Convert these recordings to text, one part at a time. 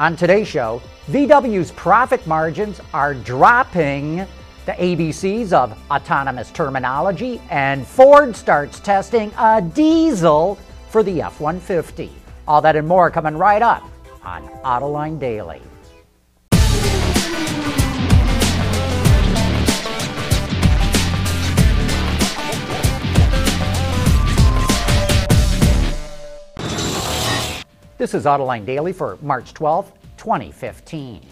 On today's show, VW's profit margins are dropping, the ABCs of autonomous terminology, and Ford starts testing a diesel for the F 150. All that and more coming right up on Autoline Daily. This is Autoline Daily for March 12, 2015.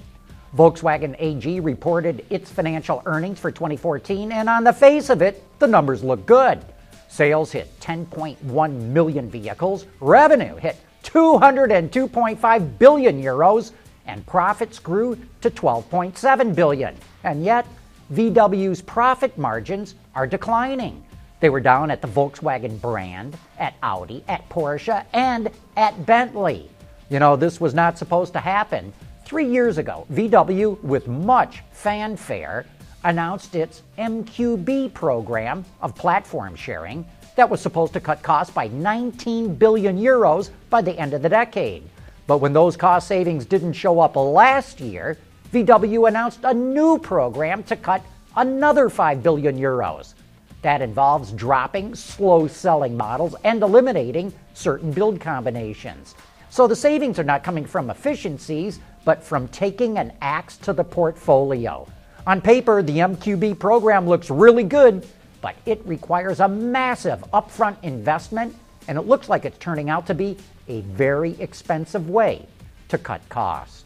Volkswagen AG reported its financial earnings for 2014, and on the face of it, the numbers look good. Sales hit 10.1 million vehicles, revenue hit 202.5 billion euros, and profits grew to 12.7 billion. And yet, VW's profit margins are declining. They were down at the Volkswagen brand, at Audi, at Porsche, and at Bentley. You know, this was not supposed to happen. Three years ago, VW, with much fanfare, announced its MQB program of platform sharing that was supposed to cut costs by 19 billion euros by the end of the decade. But when those cost savings didn't show up last year, VW announced a new program to cut another 5 billion euros. That involves dropping slow selling models and eliminating certain build combinations. So the savings are not coming from efficiencies, but from taking an axe to the portfolio. On paper, the MQB program looks really good, but it requires a massive upfront investment, and it looks like it's turning out to be a very expensive way to cut costs.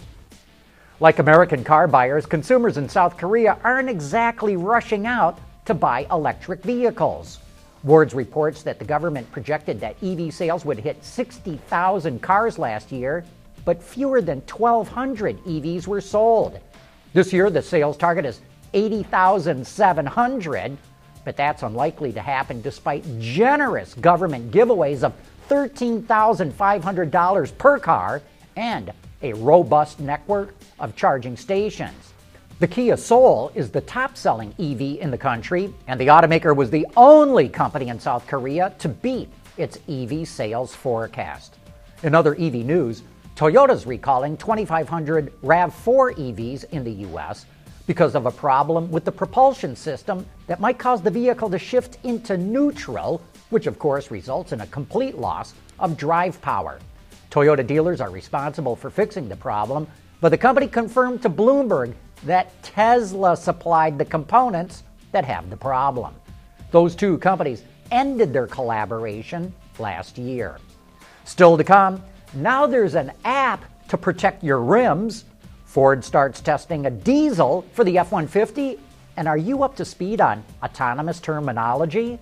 Like American car buyers, consumers in South Korea aren't exactly rushing out to buy electric vehicles. Wards reports that the government projected that EV sales would hit 60,000 cars last year, but fewer than 1,200 EVs were sold. This year, the sales target is 80,700, but that's unlikely to happen despite generous government giveaways of $13,500 per car and a robust network of charging stations. The Kia Soul is the top selling EV in the country, and the automaker was the only company in South Korea to beat its EV sales forecast. In other EV news, Toyota's recalling 2,500 RAV4 EVs in the U.S. because of a problem with the propulsion system that might cause the vehicle to shift into neutral, which of course results in a complete loss of drive power. Toyota dealers are responsible for fixing the problem, but the company confirmed to Bloomberg that Tesla supplied the components that have the problem. Those two companies ended their collaboration last year. Still to come, now there's an app to protect your rims. Ford starts testing a diesel for the F 150. And are you up to speed on autonomous terminology?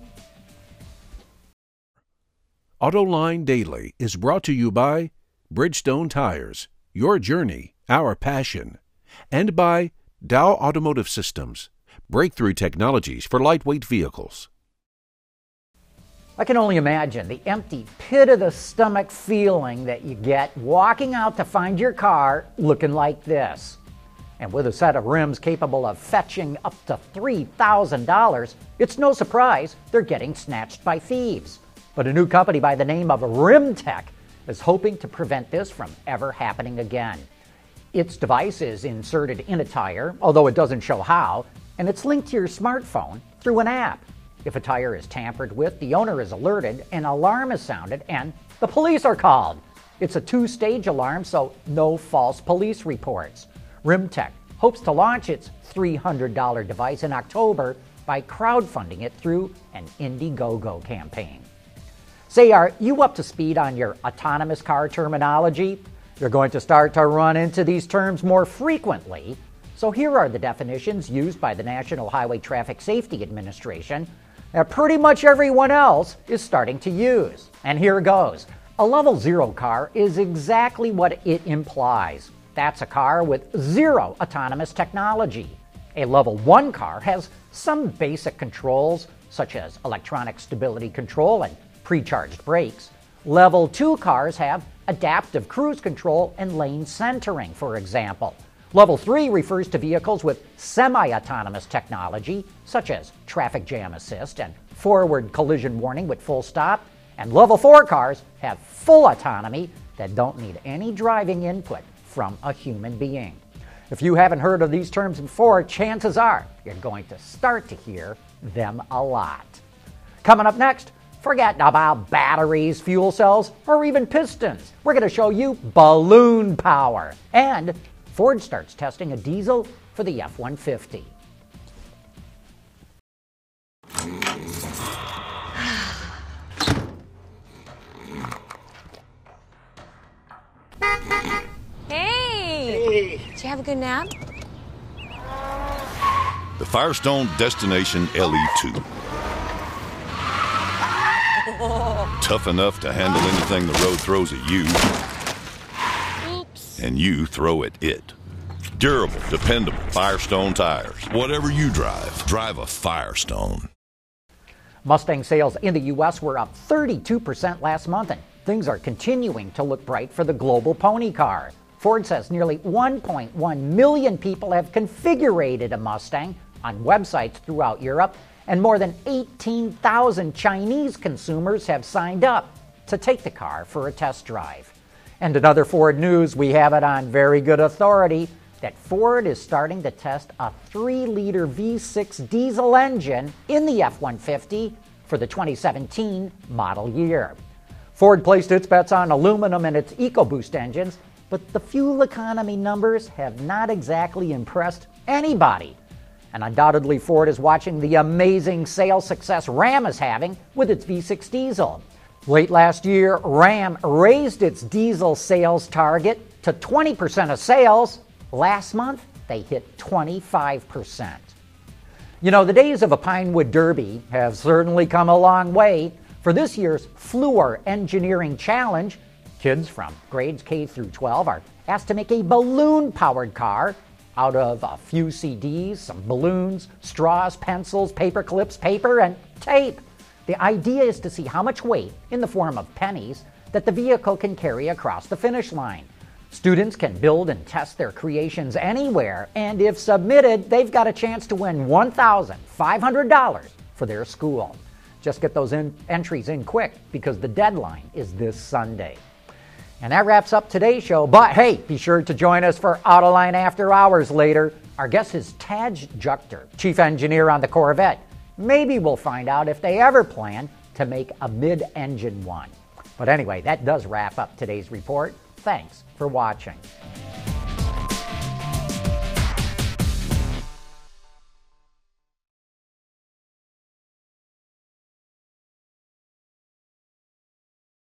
AutoLine Daily is brought to you by Bridgestone Tires, your journey, our passion and by Dow Automotive Systems, breakthrough technologies for lightweight vehicles. I can only imagine the empty pit of the stomach feeling that you get walking out to find your car looking like this. And with a set of rims capable of fetching up to $3,000, it's no surprise they're getting snatched by thieves. But a new company by the name of RimTech is hoping to prevent this from ever happening again. Its device is inserted in a tire, although it doesn't show how, and it's linked to your smartphone through an app. If a tire is tampered with, the owner is alerted, an alarm is sounded, and the police are called. It's a two stage alarm, so no false police reports. RimTech hopes to launch its $300 device in October by crowdfunding it through an Indiegogo campaign. Say, are you up to speed on your autonomous car terminology? You're going to start to run into these terms more frequently. So here are the definitions used by the National Highway Traffic Safety Administration that pretty much everyone else is starting to use. And here goes. A level zero car is exactly what it implies. That's a car with zero autonomous technology. A level one car has some basic controls, such as electronic stability control and pre charged brakes. Level 2 cars have adaptive cruise control and lane centering, for example. Level 3 refers to vehicles with semi autonomous technology, such as traffic jam assist and forward collision warning with full stop. And Level 4 cars have full autonomy that don't need any driving input, from a human being. If you haven't heard of these terms before, chances are you're going to start to hear them a lot. Coming up next, forget about batteries, fuel cells, or even pistons. We're going to show you balloon power. And Ford starts testing a diesel for the F 150. Hey! Did you have a good nap? The Firestone Destination LE2. Tough enough to handle anything the road throws at you, Oops. and you throw at it. Durable, dependable Firestone tires. Whatever you drive, drive a Firestone. Mustang sales in the U.S. were up 32% last month, and things are continuing to look bright for the global pony car. Ford says nearly 1.1 million people have configured a Mustang on websites throughout Europe, and more than 18,000 Chinese consumers have signed up to take the car for a test drive. And another Ford news, we have it on very good authority that Ford is starting to test a 3 liter V6 diesel engine in the F 150 for the 2017 model year. Ford placed its bets on aluminum and its EcoBoost engines, but the fuel economy numbers have not exactly impressed anybody. And undoubtedly, Ford is watching the amazing sales success Ram is having with its V6 diesel. Late last year, Ram raised its diesel sales target to 20% of sales. Last month, they hit 25%. You know, the days of a Pinewood Derby have certainly come a long way. For this year's Fluor Engineering Challenge, kids from grades K through 12 are asked to make a balloon powered car out of a few CDs, some balloons, straws, pencils, paper clips, paper, and tape. The idea is to see how much weight, in the form of pennies, that the vehicle can carry across the finish line. Students can build and test their creations anywhere, and if submitted, they've got a chance to win $1,500 for their school. Just get those in, entries in quick because the deadline is this Sunday. And that wraps up today's show. But hey, be sure to join us for Autoline After Hours later. Our guest is Tadge Juechter, chief engineer on the Corvette. Maybe we'll find out if they ever plan to make a mid engine one. But anyway, that does wrap up today's report. Thanks for watching.